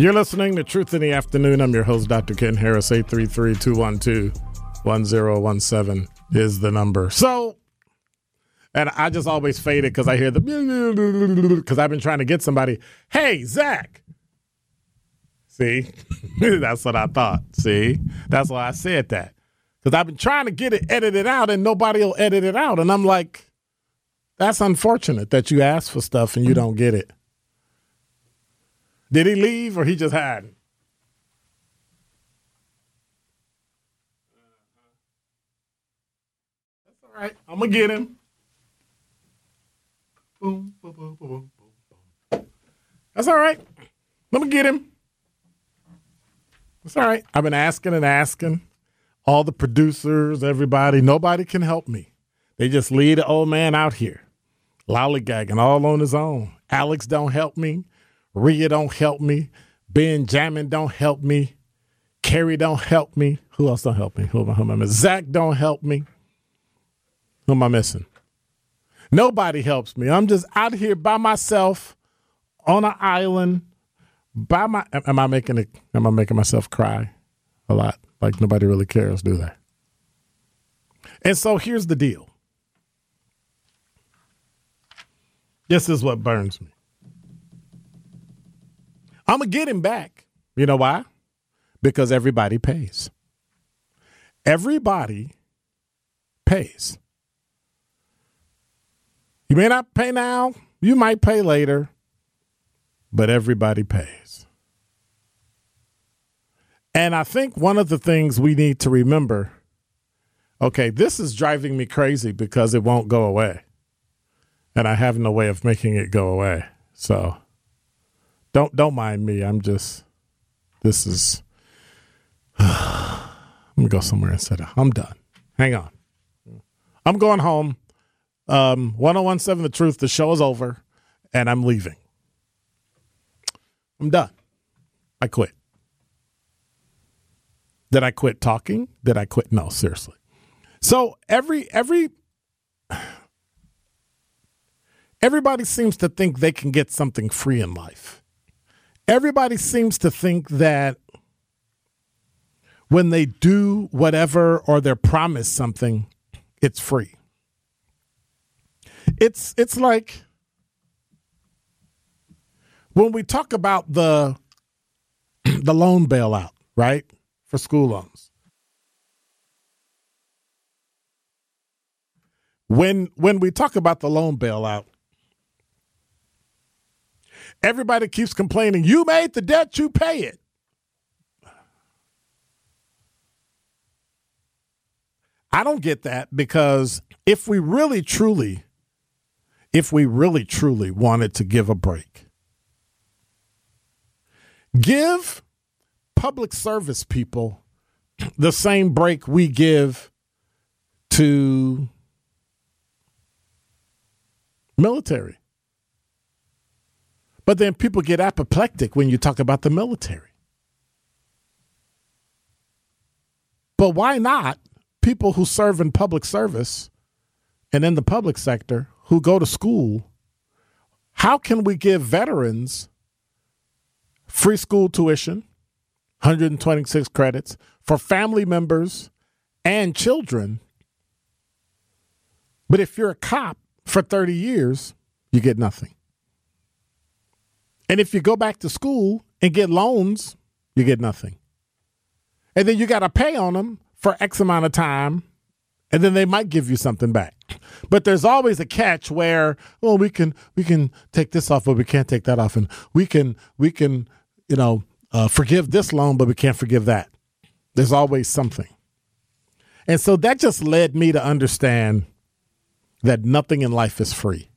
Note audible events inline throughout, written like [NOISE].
You're listening to Truth in the Afternoon. I'm your host, Dr. Ken Harris. 833 212 1017 is the number. So, and I just always fade it because I hear the [LAUGHS] because I've been trying to get somebody, hey, Zach. See, [LAUGHS] that's what I thought. See, that's why I said that because I've been trying to get it edited out and nobody will edit it out. And I'm like, that's unfortunate that you ask for stuff and you don't get it. Did he leave or he just hiding? That's all right. I'm gonna get him. Boom, boom, boom, boom, boom. That's all right. Let me get him. That's all right. I've been asking and asking all the producers, everybody. Nobody can help me. They just leave the old man out here, lollygagging all on his own. Alex don't help me. Rhea don't help me. Benjamin don't help me. Kerry don't help me. Who else don't help me? Who am I, who am I missing? Zach don't help me. Who am I missing? Nobody helps me. I'm just out here by myself on an island. By my am I making it am I making myself cry a lot? Like nobody really cares, do they? And so here's the deal. This is what burns me. I'm gonna get him back. You know why? Because everybody pays. Everybody pays. You may not pay now, you might pay later, but everybody pays. And I think one of the things we need to remember okay, this is driving me crazy because it won't go away. And I have no way of making it go away. So don't don't mind me. I'm just this is [SIGHS] let me go somewhere and sit. I'm done. Hang on. I'm going home. Um 1017 The Truth, the show is over, and I'm leaving. I'm done. I quit. Did I quit talking? Did I quit? No, seriously. So every every [SIGHS] everybody seems to think they can get something free in life. Everybody seems to think that when they do whatever or they're promised something, it's free. It's it's like when we talk about the [CLEARS THROAT] the loan bailout, right? For school loans. When when we talk about the loan bailout, Everybody keeps complaining, you made the debt, you pay it. I don't get that because if we really truly, if we really truly wanted to give a break, give public service people the same break we give to military. But then people get apoplectic when you talk about the military. But why not people who serve in public service and in the public sector who go to school? How can we give veterans free school tuition, 126 credits, for family members and children? But if you're a cop for 30 years, you get nothing. And if you go back to school and get loans, you get nothing. And then you got to pay on them for X amount of time, and then they might give you something back. But there's always a catch where, well, we can we can take this off, but we can't take that off, and we can we can you know uh, forgive this loan, but we can't forgive that. There's always something, and so that just led me to understand that nothing in life is free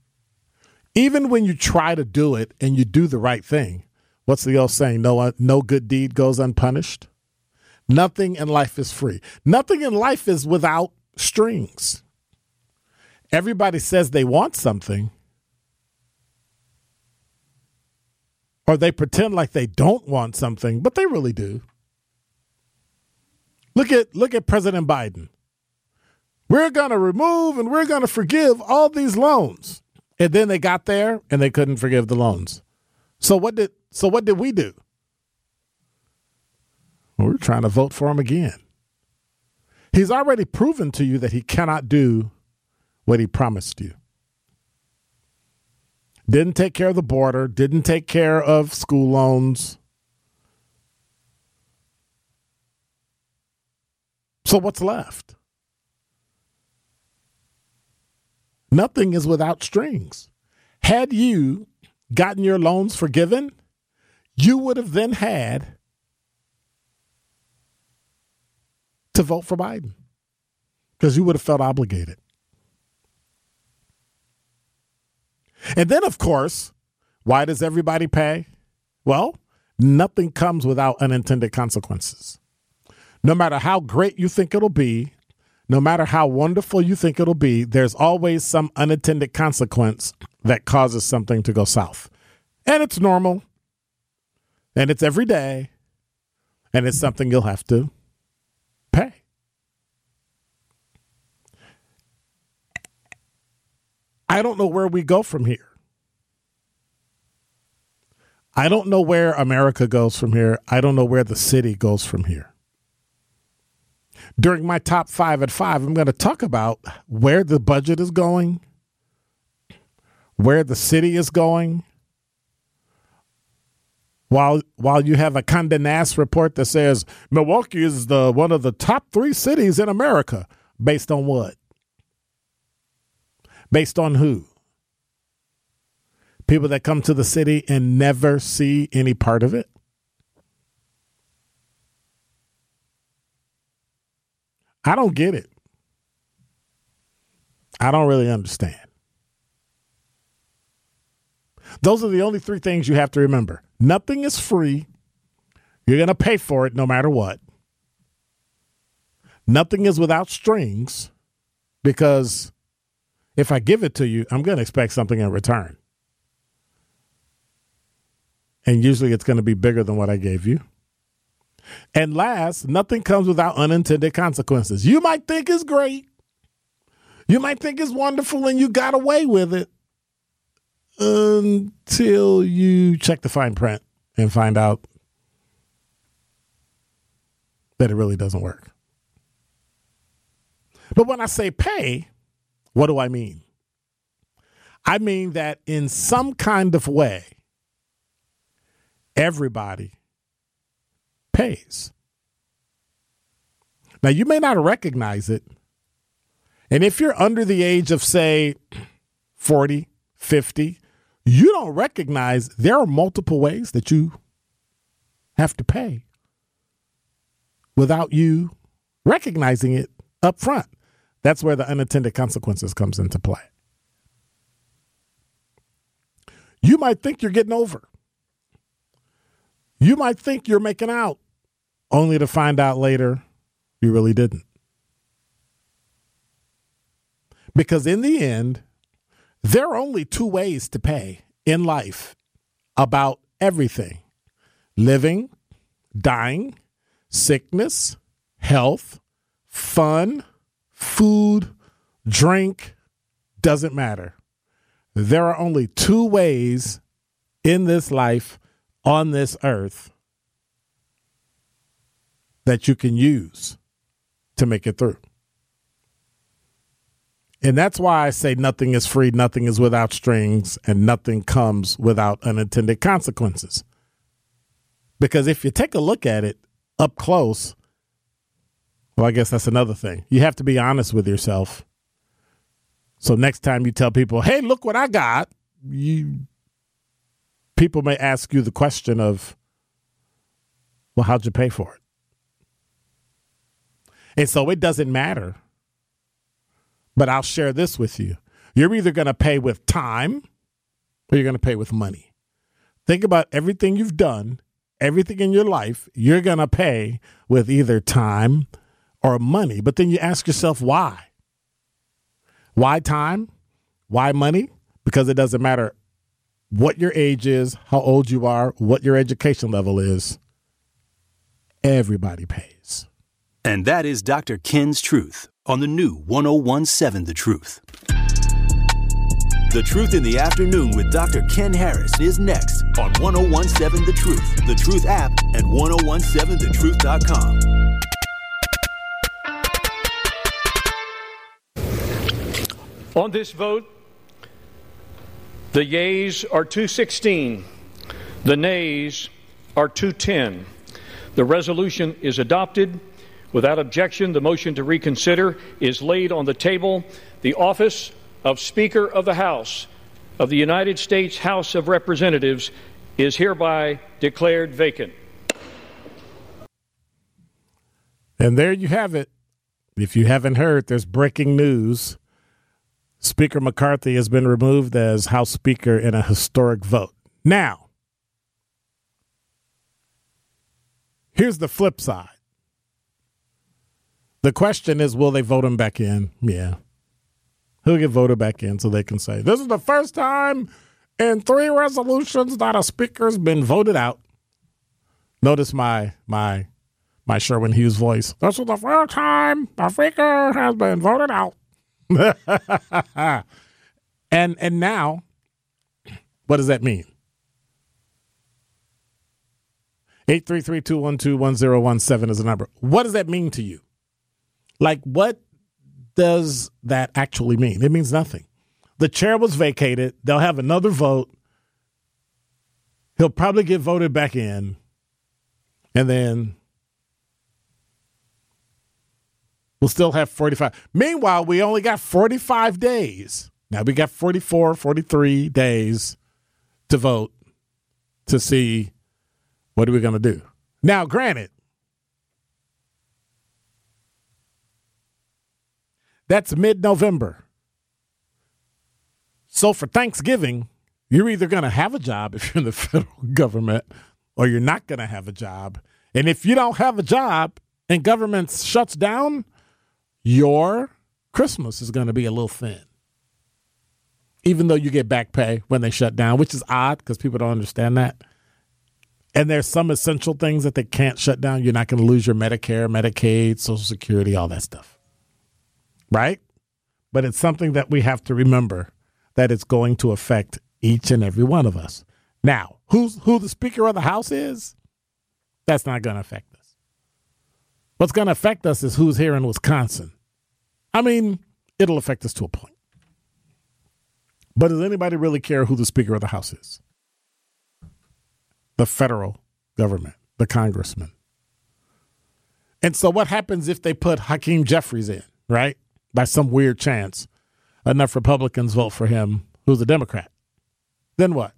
even when you try to do it and you do the right thing, what's the old saying? No, uh, no good deed goes unpunished. Nothing in life is free. Nothing in life is without strings. Everybody says they want something, or they pretend like they don't want something, but they really do. Look at look at President Biden. We're going to remove and we're going to forgive all these loans. And then they got there and they couldn't forgive the loans. So what did so what did we do? we we're trying to vote for him again. He's already proven to you that he cannot do what he promised you. Didn't take care of the border, didn't take care of school loans. So what's left? Nothing is without strings. Had you gotten your loans forgiven, you would have then had to vote for Biden because you would have felt obligated. And then, of course, why does everybody pay? Well, nothing comes without unintended consequences. No matter how great you think it'll be, no matter how wonderful you think it'll be, there's always some unintended consequence that causes something to go south. And it's normal. And it's every day. And it's something you'll have to pay. I don't know where we go from here. I don't know where America goes from here. I don't know where the city goes from here during my top five at five, I'm going to talk about where the budget is going, where the city is going. While while you have a Condé Nast report that says Milwaukee is the one of the top three cities in America, based on what? Based on who? People that come to the city and never see any part of it. I don't get it. I don't really understand. Those are the only three things you have to remember. Nothing is free. You're going to pay for it no matter what. Nothing is without strings because if I give it to you, I'm going to expect something in return. And usually it's going to be bigger than what I gave you. And last, nothing comes without unintended consequences. You might think it's great. You might think it's wonderful and you got away with it until you check the fine print and find out that it really doesn't work. But when I say pay, what do I mean? I mean that in some kind of way, everybody pays. Now, you may not recognize it. And if you're under the age of, say, 40, 50, you don't recognize there are multiple ways that you have to pay without you recognizing it up front. That's where the unintended consequences comes into play. You might think you're getting over. You might think you're making out, only to find out later you really didn't. Because in the end, there are only two ways to pay in life about everything living, dying, sickness, health, fun, food, drink, doesn't matter. There are only two ways in this life on this earth that you can use to make it through. And that's why I say nothing is free, nothing is without strings, and nothing comes without unintended consequences. Because if you take a look at it up close, well, I guess that's another thing. You have to be honest with yourself. So next time you tell people, "Hey, look what I got," you people may ask you the question of, "Well, how'd you pay for it?" And so it doesn't matter but I'll share this with you. You're either going to pay with time or you're going to pay with money. Think about everything you've done, everything in your life, you're going to pay with either time or money. But then you ask yourself why? Why time? Why money? Because it doesn't matter what your age is, how old you are, what your education level is. Everybody pays. And that is Dr. Ken's Truth on the new 1017 The Truth. The Truth in the Afternoon with Dr. Ken Harris is next on 1017 The Truth, The Truth app, and 1017thetruth.com. On this vote, the yeas are 216, the nays are 210. The resolution is adopted. Without objection, the motion to reconsider is laid on the table. The office of Speaker of the House of the United States House of Representatives is hereby declared vacant. And there you have it. If you haven't heard, there's breaking news. Speaker McCarthy has been removed as House Speaker in a historic vote. Now, here's the flip side. The question is, will they vote him back in? Yeah. He'll get voted back in so they can say, this is the first time in three resolutions that a speaker's been voted out. Notice my my my Sherwin Hughes voice. This is the first time a speaker has been voted out. [LAUGHS] and and now, what does that mean? 833-212-1017 is the number. What does that mean to you? Like, what does that actually mean? It means nothing. The chair was vacated. They'll have another vote. He'll probably get voted back in. And then we'll still have 45. Meanwhile, we only got 45 days. Now we got 44, 43 days to vote to see what are we going to do. Now, granted, That's mid November. So for Thanksgiving, you're either going to have a job if you're in the [LAUGHS] federal government or you're not going to have a job. And if you don't have a job and government shuts down, your Christmas is going to be a little thin. Even though you get back pay when they shut down, which is odd because people don't understand that. And there's some essential things that they can't shut down. You're not going to lose your Medicare, Medicaid, Social Security, all that stuff right? But it's something that we have to remember that it's going to affect each and every one of us. Now, who's who the Speaker of the House is? That's not going to affect us. What's going to affect us is who's here in Wisconsin. I mean, it'll affect us to a point. But does anybody really care who the Speaker of the House is? The federal government, the congressman. And so, what happens if they put Hakeem Jeffries in, right? By some weird chance, enough Republicans vote for him, who's a Democrat. then what?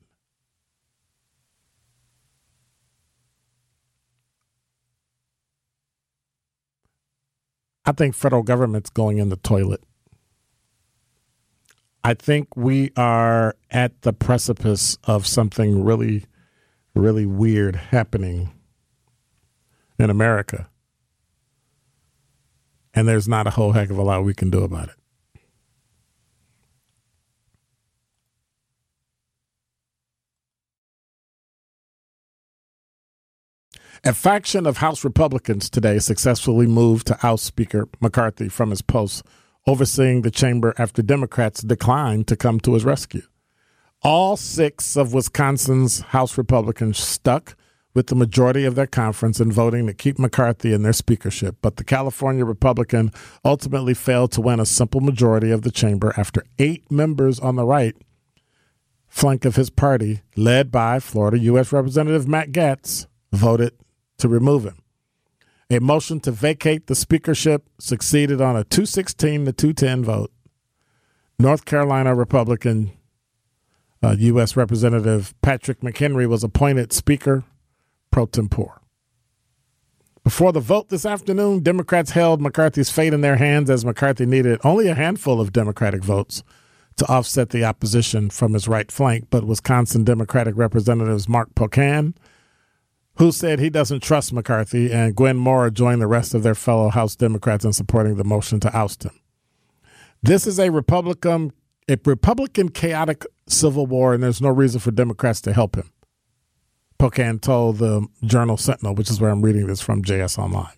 I think federal government's going in the toilet. I think we are at the precipice of something really, really weird happening in America. And there's not a whole heck of a lot we can do about it. A faction of House Republicans today successfully moved to oust Speaker McCarthy from his post overseeing the chamber after Democrats declined to come to his rescue. All six of Wisconsin's House Republicans stuck with the majority of their conference in voting to keep McCarthy in their speakership, but the California Republican ultimately failed to win a simple majority of the chamber after eight members on the right flank of his party, led by Florida U.S. Representative Matt Gaetz, voted to remove him. A motion to vacate the speakership succeeded on a 216 to 210 vote. North Carolina Republican uh, U.S. Representative Patrick McHenry was appointed Speaker pro tempore. Before the vote this afternoon, Democrats held McCarthy's fate in their hands as McCarthy needed only a handful of Democratic votes to offset the opposition from his right flank. But Wisconsin Democratic Representatives Mark Pocan who said he doesn't trust McCarthy, and Gwen Moore joined the rest of their fellow House Democrats in supporting the motion to oust him. This is a Republican a Republican chaotic civil war, and there's no reason for Democrats to help him. Pocan told the Journal Sentinel, which is where I'm reading this from JS Online.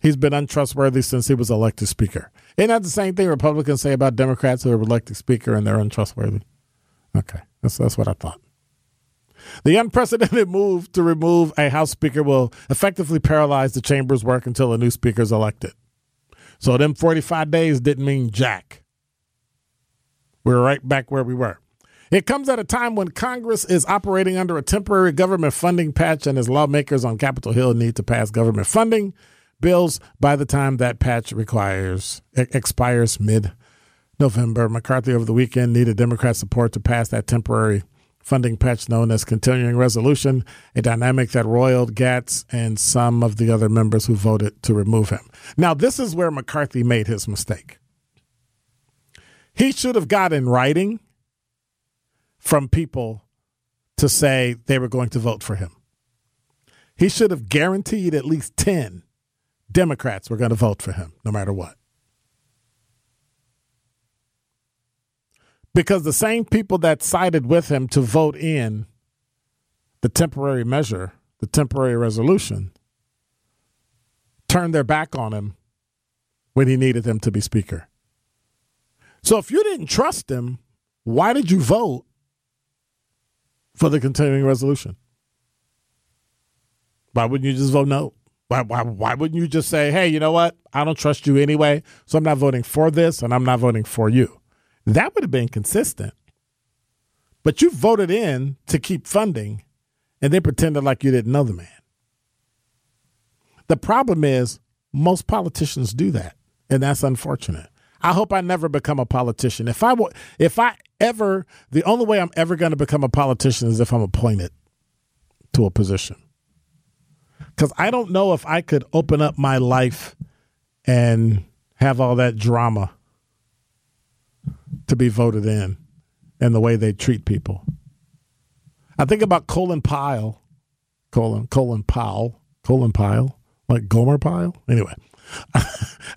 He's been untrustworthy since he was elected Speaker. Isn't that the same thing Republicans say about Democrats who are elected Speaker and they're untrustworthy? Okay, that's, that's what I thought. The unprecedented [LAUGHS] move to remove a House Speaker will effectively paralyze the chamber's work until a new Speaker is elected. So, them 45 days didn't mean jack. We're right back where we were. It comes at a time when Congress is operating under a temporary government funding patch, and as lawmakers on Capitol Hill need to pass government funding bills by the time that patch requires expires mid November. McCarthy over the weekend needed Democrat support to pass that temporary funding patch known as Continuing Resolution, a dynamic that roiled Gaetz and some of the other members who voted to remove him. Now, this is where McCarthy made his mistake. He should have got in writing from people to say they were going to vote for him. He should have guaranteed at least 10 Democrats were going to vote for him, no matter what. because the same people that sided with him to vote in the temporary measure, the temporary resolution, turned their back on him when he needed them to be speaker. So if you didn't trust him, why did you vote for the continuing resolution? Why wouldn't you just vote no? Why, why, why wouldn't you just say, hey, you know what? I don't trust you anyway, so I'm not voting for this and I'm not voting for you? That would have been consistent. But you voted in to keep funding and then pretended like you didn't know the man. The problem is most politicians do that, and that's unfortunate. I hope I never become a politician. If I if I ever the only way I'm ever going to become a politician is if I'm appointed to a position. Cuz I don't know if I could open up my life and have all that drama to be voted in and the way they treat people. I think about Colin Pyle, Colin Colin Powell, Colin Pyle, like Gomer Pyle. Anyway,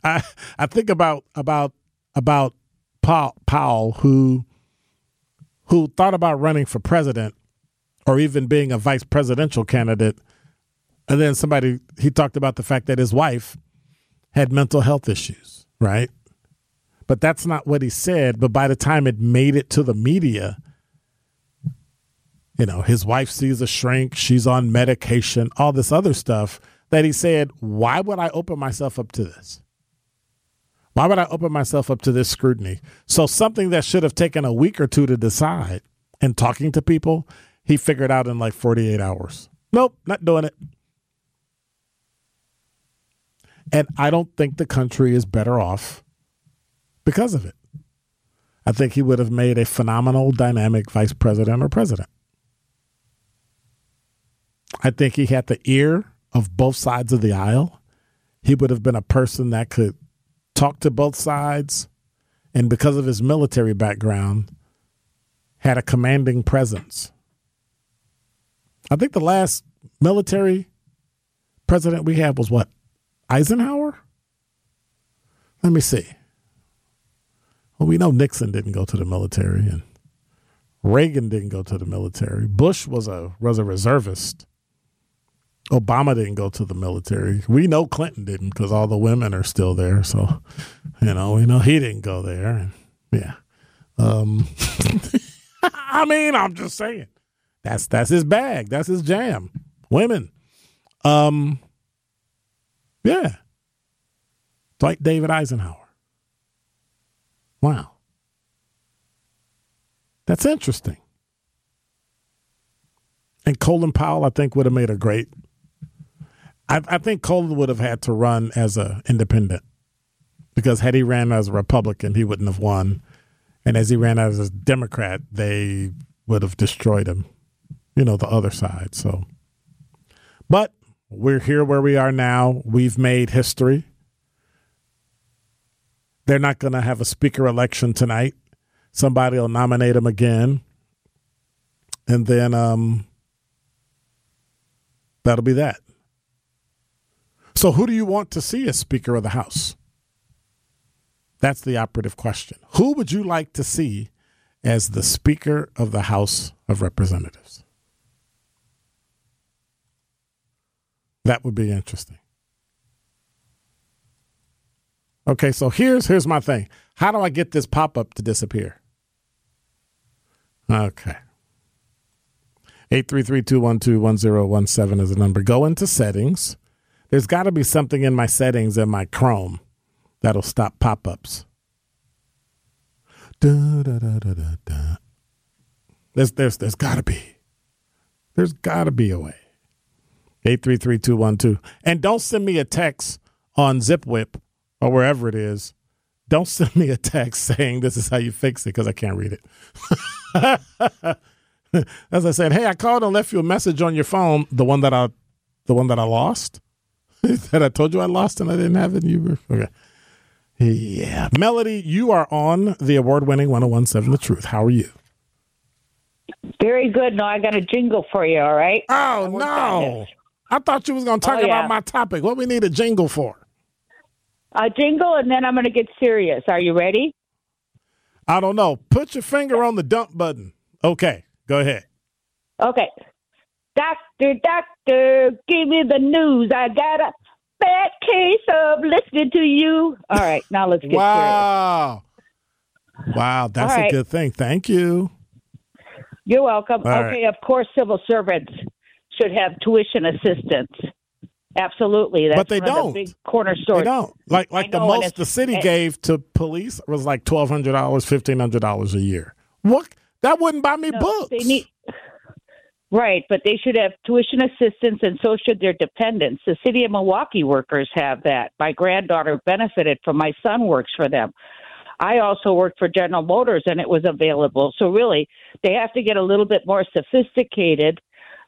I I think about about about Paul, Powell who who thought about running for president or even being a vice presidential candidate, and then somebody he talked about the fact that his wife had mental health issues, right? But that's not what he said. But by the time it made it to the media, you know, his wife sees a shrink, she's on medication, all this other stuff that he said, why would I open myself up to this? Why would I open myself up to this scrutiny? So, something that should have taken a week or two to decide and talking to people, he figured out in like 48 hours. Nope, not doing it. And I don't think the country is better off because of it. I think he would have made a phenomenal, dynamic vice president or president. I think he had the ear of both sides of the aisle. He would have been a person that could talk to both sides, and because of his military background, had a commanding presence. I think the last military president we had was what? Eisenhower? Let me see. Well, we know Nixon didn't go to the military and Reagan didn't go to the military. Bush was a was a reservist. Obama didn't go to the military. We know Clinton didn't because all the women are still there. So, you know, we know he didn't go there. Yeah. Um, [LAUGHS] I mean, I'm just saying. That's that's his bag. That's his jam. Women. Um yeah. Like David Eisenhower. Wow. That's interesting. And Colin Powell, I think, would have made a great. I, I think Colin would have had to run as a independent because had he ran as a Republican, he wouldn't have won, and as he ran as a Democrat, they would have destroyed him. You know, the other side. So, but we're here where we are now. We've made history. They're not going to have a speaker election tonight. Somebody will nominate him again. And then um, that'll be that. So, who do you want to see as Speaker of the House? That's the operative question. Who would you like to see as the Speaker of the House of Representatives? That would be interesting. Okay, so here's here's my thing. How do I get this pop-up to disappear? Okay. 833-212-1017 is the number. Go into settings. There's got to be something in my settings in my Chrome that'll stop da, da. There's there's there's got to be. There's got to be a way. 833-212. And don't send me a text on ZipWhip or wherever it is, don't send me a text saying this is how you fix it because I can't read it. [LAUGHS] As I said, hey, I called and left you a message on your phone, the one that I, the one that I lost, [LAUGHS] that I told you I lost and I didn't have it. You were okay. Yeah, Melody, you are on the award-winning 1017 The Truth. How are you? Very good. No, I got a jingle for you. All right. Oh no! I thought you was going to talk Oh, yeah. about my topic. What we need a jingle for? A jingle, and then I'm going to get serious. Are you ready? I don't know. Put your finger on the dump button. Okay, go ahead. Okay. Doctor, doctor, give me the news. I got a bad case of listening to you. All right, now let's get serious. Wow. Wow, that's All a good thing. Thank you. You're welcome. All okay, of course, civil servants should have tuition assistance. Absolutely. That's But they don't. the big cornerstones. They don't. Like like the know, most the city gave to police was like twelve hundred dollars, fifteen hundred dollars a year. What that wouldn't buy me No, books. They need right, but they should have tuition assistance, and so should their dependents. The city of Milwaukee workers have that. My granddaughter benefited from. My son works for them. I also worked for General Motors, and it was available. So really, they have to get a little bit more sophisticated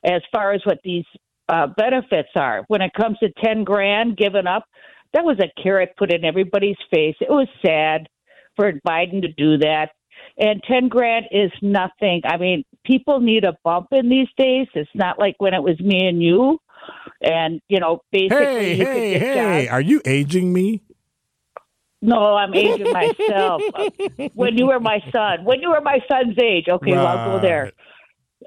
as far as what these uh, benefits are. When it comes to ten grand given up, that was a carrot put in everybody's face. It was sad for Biden to do that. And 10 grand is nothing. I mean, people need a bump in these days. It's not like when it was me and you. And, you know, basically, hey, hey, hey! jobs. Are you aging me? No, I'm aging myself. [LAUGHS] when you were my son, when you were my son's age. Okay, well, I'll go there.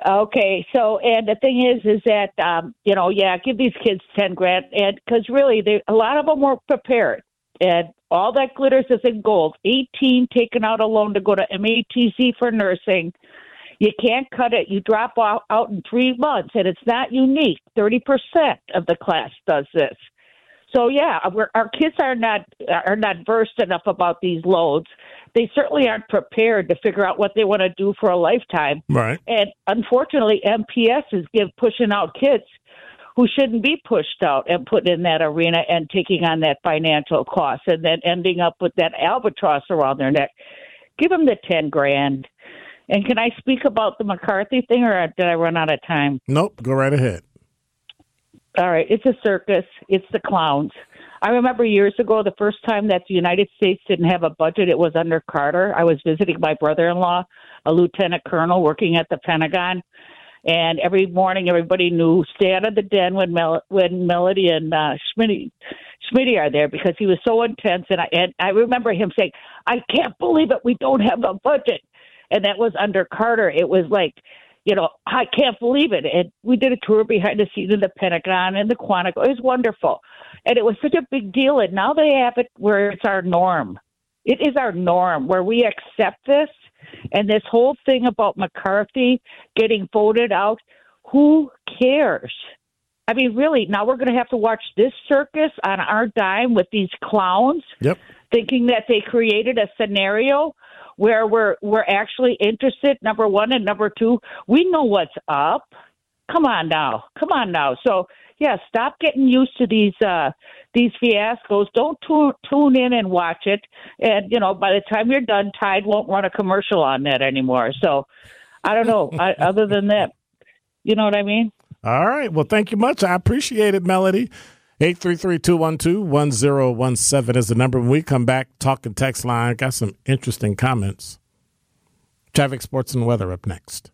Okay, so and the thing is, is that um, you know, yeah, give these kids ten grand, and because really, they a lot of them weren't prepared, and all that glitters is in gold. Eighteen taken out a loan to go to MATC for nursing. You can't cut it. You drop out, out in three months, and it's not unique. Thirty percent of the class does this. So yeah, we're, our kids are not are not versed enough about these loads. They certainly aren't prepared to figure out what they want to do for a lifetime. Right. And unfortunately, MPS is give pushing out kids who shouldn't be pushed out and put in that arena and taking on that financial cost and then ending up with that albatross around their neck. Give them the ten grand. And can I speak about the McCarthy thing, or did I run out of time? Nope. Go right ahead. All right, it's a circus. It's the clowns. I remember years ago, the first time that the United States didn't have a budget, it was under Carter. I was visiting my brother in law, a lieutenant colonel working at the Pentagon. And every morning, everybody knew stay out of the den when Mel- when Melody and uh, Schmitty Schmitty are there because he was so intense. And I and I remember him saying, "I can't believe it, we don't have a budget." And that was under Carter. It was like you know, I can't believe it. And we did a tour behind the scenes of the Pentagon and the Quantico. It was wonderful. And it was such a big deal. And now they have it where it's our norm. It is our norm where we accept this. And this whole thing about McCarthy getting voted out, who cares? I mean, really, now we're going to have to watch this circus on our dime with these clowns Yep. thinking that they created a scenario where we're we're actually interested number one and number two we know what's up. Come on now. Come on now. So yeah stop getting used to these uh these fiascos. Don't tune tune in and watch it. And you know by the time you're done tide won't run a commercial on that anymore. So i don't know. I, [LAUGHS] other than that you know what i mean? All right. Well, thank you much. I appreciate it, Melody. 833-212-1017 is the number. When we come back, talking text line, got some interesting comments. Traffic, sports, and weather up next.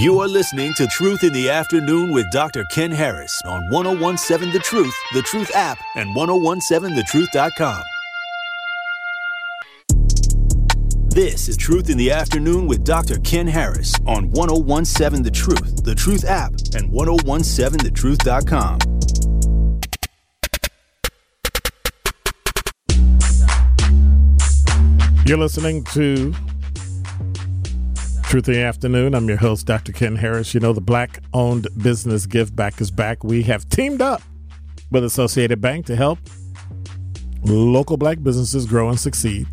You are listening to Truth in the Afternoon with Dr. Ken Harris on 1017 The Truth, The Truth app, and 1017thetruth.com. This is Truth in the Afternoon with Dr. Ken Harris on 1017 The Truth, The Truth app, and 1017thetruth.com. You're listening to Truth in the Afternoon. I'm your host, Dr. Ken Harris. You know, the black owned business Give Back is back. We have teamed up with Associated Bank to help local black businesses grow and succeed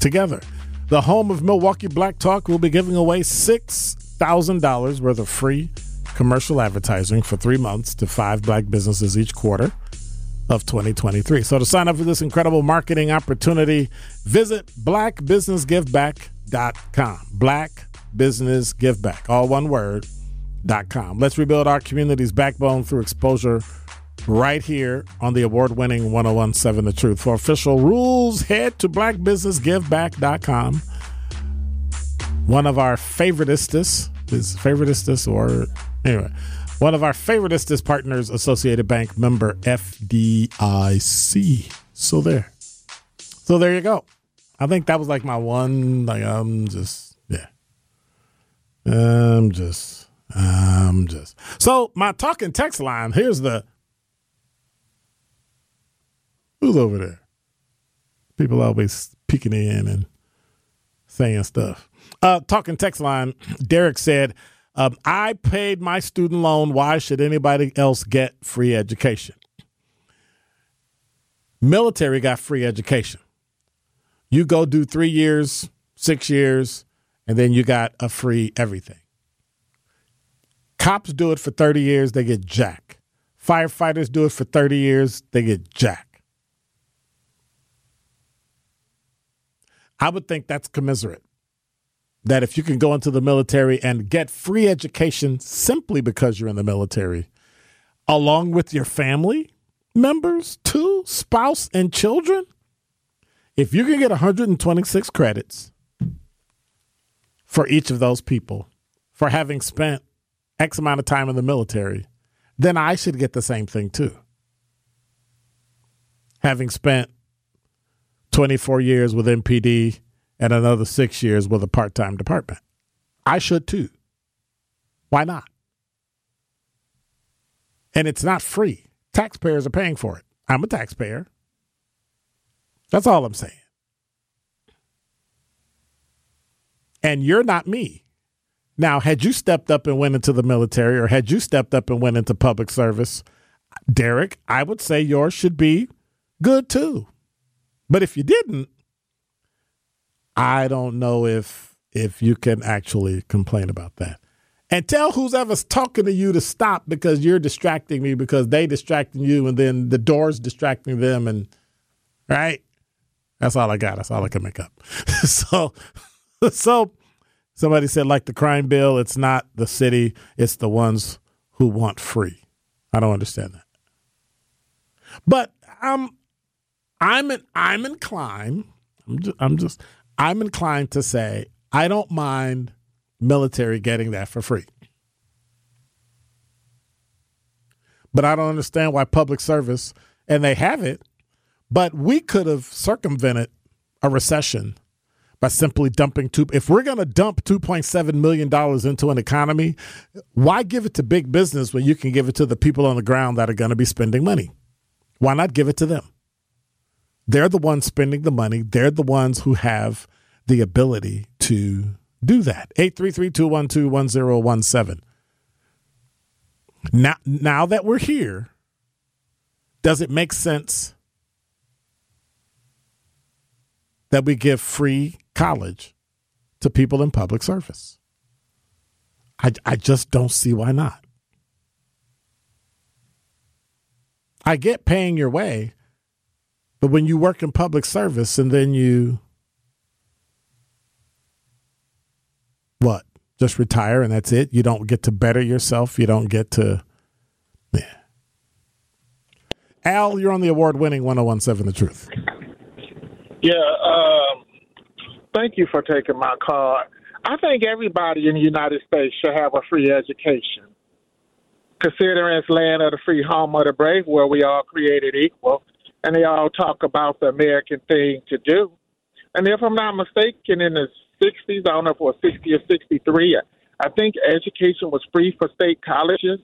together. The home of Milwaukee Black Talk will be giving away $6,000 worth of free commercial advertising for three months to five black businesses each quarter of 2023. So to sign up for this incredible marketing opportunity, visit blackbusinessgiveback.com. Blackbusinessgiveback, all one word, dot com. Let's rebuild our community's backbone through exposure right here on the award-winning 1017 The Truth. For official rules, head to blackbusinessgiveback.com. One of our favoritist is favoritist or anyway, one of our favoritist partners, Associated Bank member FDIC. So there. So there you go. I think that was like my one. Like I'm just yeah. I'm just I'm just. So my talking text line. Here's the. Who's over there? People always peeking in and saying stuff. Uh, talking text line. Derek said, um, "I paid my student loan. Why should anybody else get free education?" Military got free education. You go do three years, six years, and then you got a free everything. Cops do it for 30 years, they get jack. Firefighters do it for 30 years, they get jack. I would think that's commiserate. That if you can go into the military and get free education simply because you're in the military, along with your family members too, spouse and children, if you can get 126 credits for each of those people for having spent X amount of time in the military, then I should get the same thing too. Having spent 24 years with MPD and another six years with a part time department. I should too. Why not? And it's not free. Taxpayers are paying for it. I'm a taxpayer. That's all I'm saying. And you're not me. Now, had you stepped up and went into the military or had you stepped up and went into public service, Derek, I would say yours should be good too. But if you didn't, I don't know if if you can actually complain about that. And tell who's ever talking to you to stop because you're distracting me because they distracting you and then the door's distracting them and right? That's all I got. That's all I can make up. [LAUGHS] so, [LAUGHS] so somebody said like the crime bill. It's not the city. It's the ones who want free. I don't understand that. But I'm, I'm, in I'm inclined. I'm just, I'm just, I'm inclined to say I don't mind military getting that for free. But I don't understand why public service, and they have it, but we could have circumvented a recession by simply dumping two. If we're going to dump $2.7 million into an economy, why give it to big business when you can give it to the people on the ground that are going to be spending money? Why not give it to them? They're the ones spending the money. They're the ones who have the ability to do that. 833 212 1017. Now, now that we're here, does it make sense that we give free college to people in public service? I, I just don't see why not. I get paying your way, but when you work in public service and then you what? Just retire and that's it? You don't get to better yourself? You don't get to yeah. Al, you're on the award winning 1017 The Truth. Yeah, um, thank you for taking my call. I think everybody in the United States should have a free education. Considering it's land of the free, home of the brave, where we all created equal, and they all talk about the American thing to do. And if I'm not mistaken, in the 60s, I don't know if it was 60 or 63, I think education was free for state colleges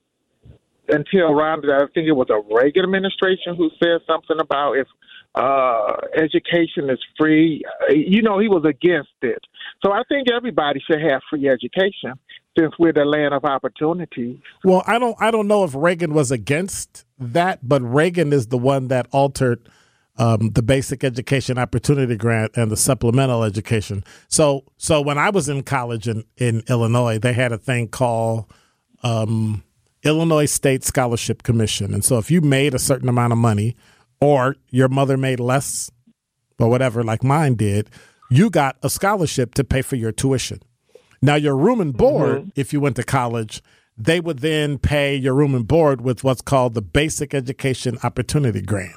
until around, I think it was a Reagan administration who said something about if uh, education is free. You know, he was against it. So I think everybody should have free education since we're the land of opportunity. Well, I don't, I don't know if Reagan was against that, but Reagan is the one that altered um, the basic education opportunity grant and the supplemental education. So, so when I was in college in, in Illinois, they had a thing called um, Illinois State Scholarship Commission. And so if you made a certain amount of money or your mother made less or whatever, like mine did, you got a scholarship to pay for your tuition. Now, your room and board, mm-hmm. if you went to college, they would then pay your room and board with what's called the Basic Education Opportunity Grant.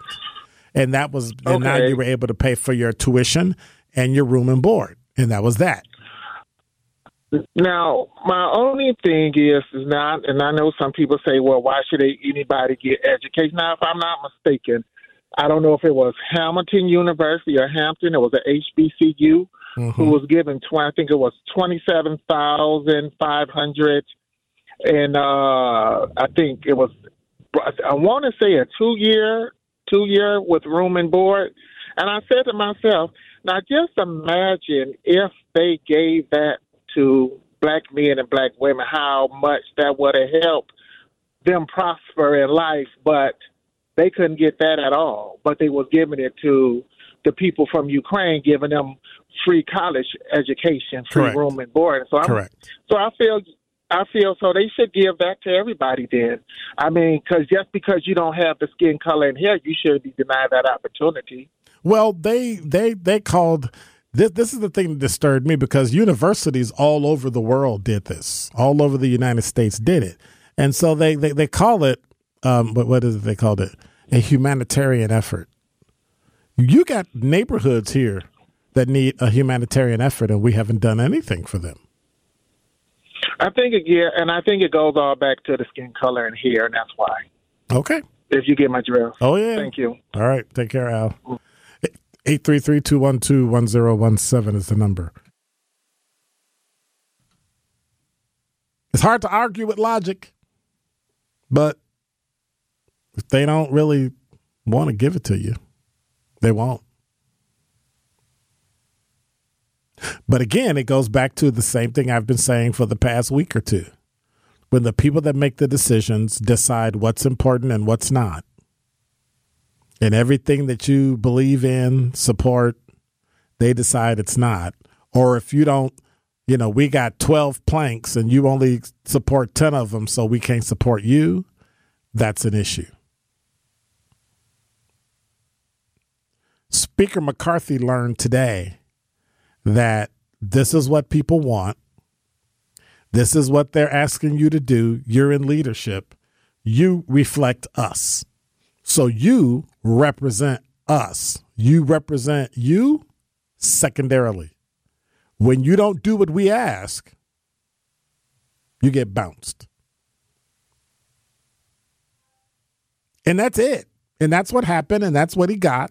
And that was, okay. and now you were able to pay for your tuition and your room and board. And that was that. Now, my only thing is, is not, and I know some people say, well, why should anybody get education? Now, if I'm not mistaken, I don't know if it was Hamilton University or Hampton. It was an HBCU mm-hmm. who was given, 20, I think it was 27500 And uh, I think it was, I want to say a two year, two year with room and board. And I said to myself, now just imagine if they gave that to black men and black women how much that would have helped them prosper in life, but they couldn't get that at all. But they was giving it to the people from Ukraine, giving them free college education, free Correct. room and board. So I'm, Correct. So I feel I feel so they should give back to everybody. Then I mean, because just because you don't have the skin color and hair, you should be denied that opportunity. Well, they they they called this, this is the thing that disturbed me because universities all over the world did this. All over the United States did it. And so they, they, they call it, um, what, what is it they called it? A humanitarian effort. You got neighborhoods here that need a humanitarian effort, and we haven't done anything for them. I think, yeah, and I think it goes all back to the skin color and hair, and that's why. Okay. If you get my drift. Oh, yeah. Thank you. All right. Take care, Al. 833-212-1017 is the number. It's hard to argue with logic, but if they don't really want to give it to you, they won't. But again, it goes back to the same thing I've been saying for the past week or two. When the people that make the decisions decide what's important and what's not, and everything that you believe in, support, they decide it's not. Or if you don't, you know, we got 12 planks and you only support 10 of them, so we can't support you, that's an issue. Speaker McCarthy learned today that this is what people want. This is what they're asking you to do. You're in leadership. You reflect us. So you represent us. You represent you secondarily. When you don't do what we ask, you get bounced. And that's it. And that's what happened. And that's what he got.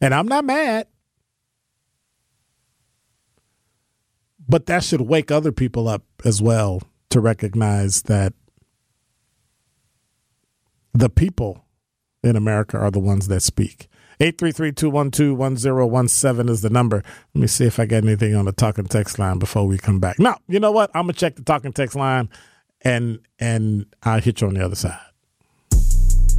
And I'm not mad. But that should wake other people up as well to recognize that the people in America are the ones that speak. 833-212-1017 is the number. Let me see if I got anything on the talking text line before we come back. No, you know what? I'm gonna check the talking text line and and I'll hit you on the other side.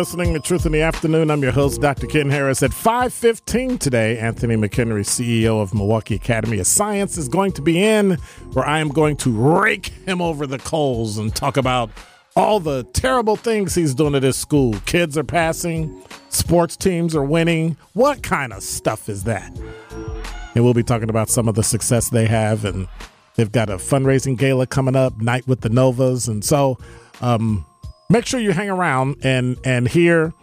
listening to Truth in the Afternoon. I'm your host, Dr. Ken Harris. At 5:15 today, Anthony McHenry, CEO of Milwaukee Academy of Science, is going to be in, where I am going to rake him over the coals and talk about all the terrible things he's doing at his school. Kids are passing, sports teams are winning. What kind of stuff is that? And we'll be talking about some of the success they have, and they've got a fundraising gala coming up, Night with the Novas, and so. Um, make sure you hang around and and hear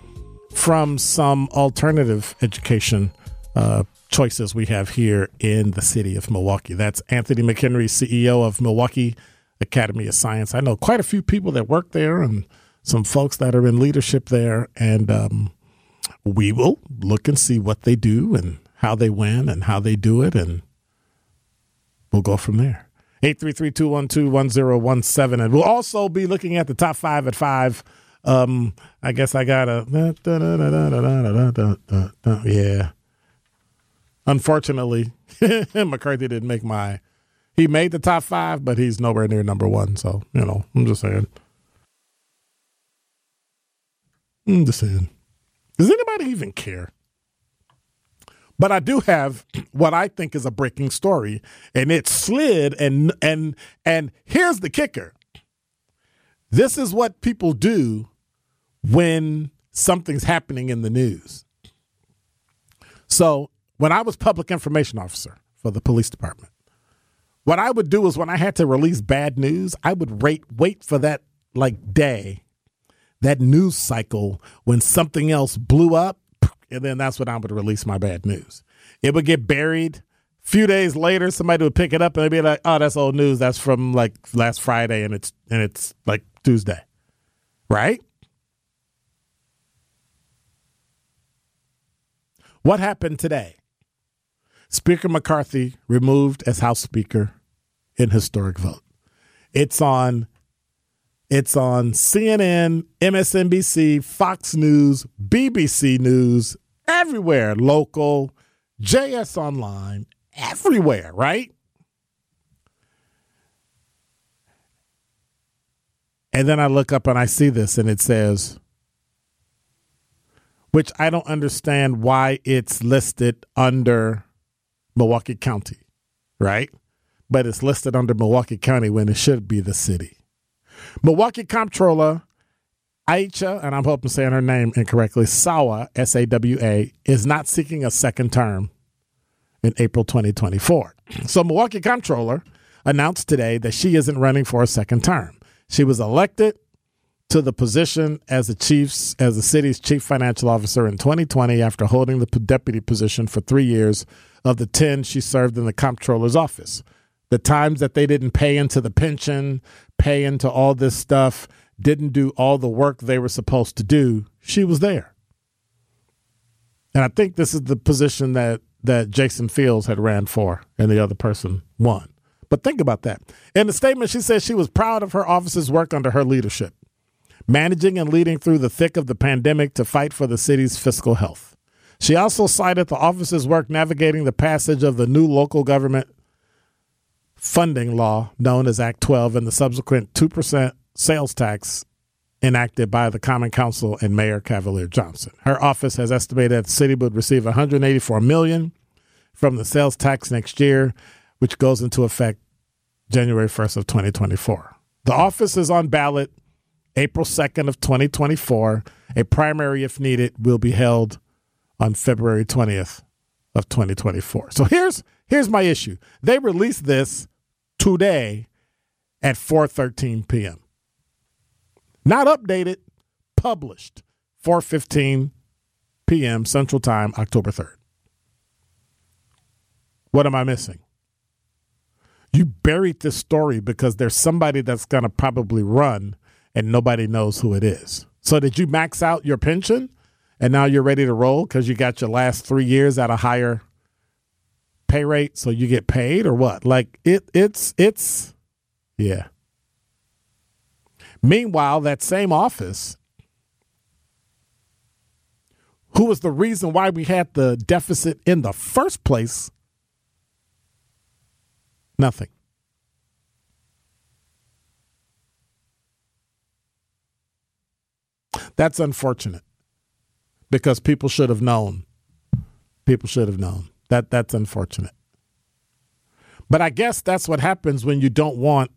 from some alternative education uh, choices we have here in the city of Milwaukee. That's Anthony McHenry, CEO of Milwaukee Academy of Science. I know quite a few people that work there and some folks that are in leadership there, and um, we will look and see what they do and how they win and how they do it, and we'll go from there. 833-212-1017. And we'll also be looking at the top five at five. Um, I guess I got a yeah. Unfortunately, McCarthy didn't make my. He made the top five, but he's nowhere near number one. So you know, I'm just saying. I'm just saying. Does anybody even care? But I do have what I think is a breaking story, and it slid and and and here's the kicker. This is what people do when something's happening in the news. So, when I was public information officer for the police department, what I would do is when I had to release bad news, I would wait wait for that like day, that news cycle when something else blew up and then that's when I would release my bad news. It would get buried. A few days later, somebody would pick it up and they'd be like, "Oh, that's old news. That's from like last Friday, and it's and it's like Tuesday, right?" What happened today? Speaker McCarthy removed as House Speaker in historic vote. It's on it's on CNN, MSNBC, Fox News, BBC News, everywhere, local, JS Online, everywhere, right? And then I look up and I see this and it says, which I don't understand why it's listed under Milwaukee County, right? But it's listed under Milwaukee County when it should be the city. Milwaukee Comptroller Aycha, and I'm hoping I'm saying her name incorrectly, Sawa, S A W A, is not seeking a second term in April 2024. So, Milwaukee Comptroller announced today that she isn't running for a second term. She was elected to the position as the chief's as the city's chief financial officer in 2020 after holding the deputy position for 3 years of the 10 she served in the comptroller's office. The times that they didn't pay into the pension, pay into all this stuff, didn't do all the work they were supposed to do, she was there. And I think this is the position that that Jason Fields had ran for and the other person won. But think about that. In the statement, she said she was proud of her office's work under her leadership, managing and leading through the thick of the pandemic to fight for the city's fiscal health. She also cited the office's work navigating the passage of the new local government funding law known as Act 12 and the subsequent 2% sales tax enacted by the Common Council and Mayor Cavalier Johnson. Her office has estimated that the city would receive 184 million from the sales tax next year, which goes into effect January 1st of 2024. The office is on ballot April 2nd of 2024. A primary, if needed, will be held on February 20th of 2024. So here's here's my issue. They released this today at 4:13 p.m. Not updated, published 4:15 p.m. Central Time, October 3rd. What am I missing? You buried this story because there's somebody that's going to probably run and nobody knows who it is. So did you max out your pension? and now you're ready to roll because you got your last three years at a higher pay rate, so you get paid or what? Like it, it's it's yeah. Meanwhile, that same office, who was the reason why we had the deficit in the first place, nothing. That's unfortunate because people should have known. People should have known. That that's unfortunate. But I guess that's what happens when you don't want.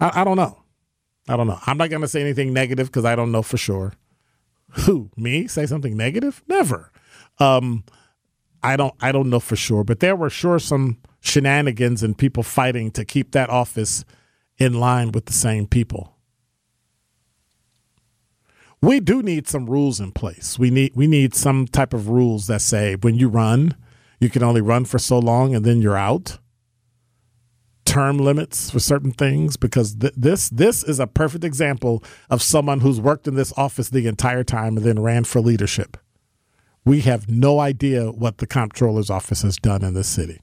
I, I don't know. I don't know. I'm not going to say anything negative because I don't know for sure. Who me say something negative? Never. Um, I don't. I don't know for sure. But there were sure some shenanigans and people fighting to keep that office in line with the same people we do need some rules in place. We need we need some type of rules that say when you run, you can only run for so long and then you're out. Term limits for certain things because th- this this is a perfect example of someone who's worked in this office the entire time and then ran for leadership. We have no idea what the comptroller's office has done in this city.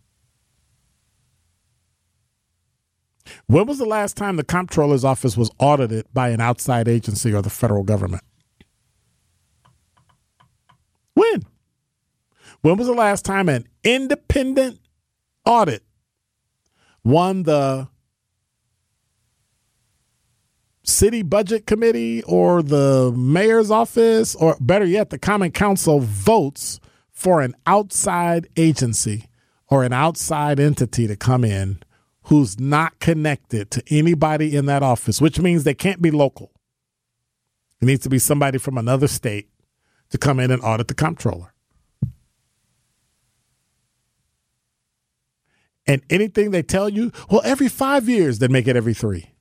When was the last time the comptroller's office was audited by an outside agency or the federal government? When? When was the last time an independent audit won the city budget committee or the mayor's office, or better yet, the common council votes for an outside agency or an outside entity to come in who's not connected to anybody in that office, which means they can't be local. It needs to be somebody from another state to come in and audit the comptroller. And anything they tell you, well, every five years, they make it every three.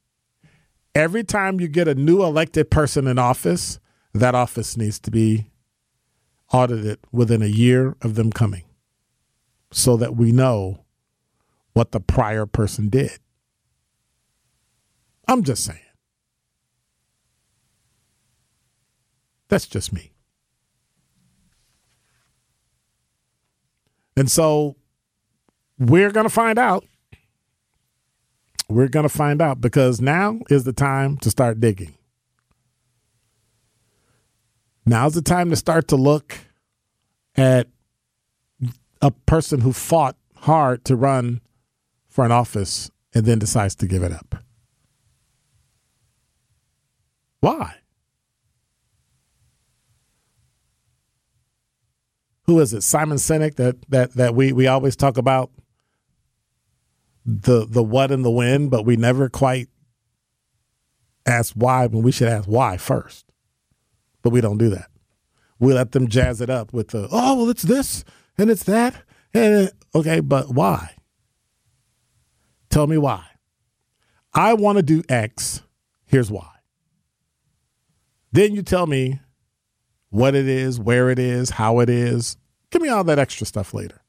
Every time you get a new elected person in office, that office needs to be audited within a year of them coming so that we know what the prior person did. I'm just saying. That's just me. And so we're going to find out. We're going to find out because now is the time to start digging. Now's the time to start to look at a person who fought hard to run for an office and then decides to give it up. Why? who is it? Simon Sinek that that that we we always talk about the the what and the when, but we never quite ask why when we should ask why first. But we don't do that. We let them jazz it up with the oh well it's this and it's that and okay, but why? Tell me why. I want to do X. Here's why. Then you tell me what it is, where it is, how it is. Give me all that extra stuff later.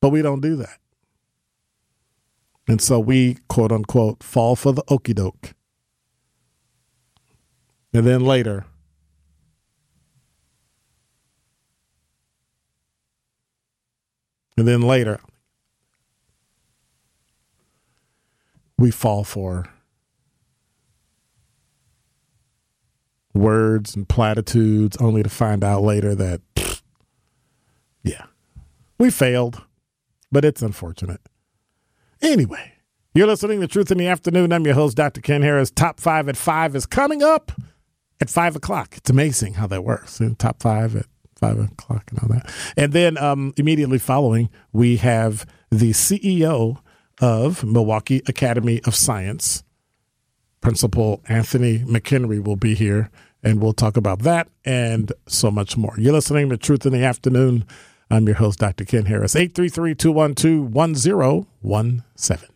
But we don't do that. And so we, quote unquote, fall for the okey doke. And then later, and then later, we fall for words and platitudes only to find out later that, [SNIFFS] yeah, we failed, but it's unfortunate. Anyway, you're listening to Truth in the Afternoon. I'm your host, Dr. Ken Harris. Top five at five is coming up at five o'clock. It's amazing how that works. top five at five o'clock and all that. And then um, immediately following, we have the CEO of Milwaukee Academy of Science, Principal Anthony McHenry, will be here and we'll talk about that and so much more. You're listening to Truth in the Afternoon. I'm your host, Dr. Ken Harris, 833 212 1017.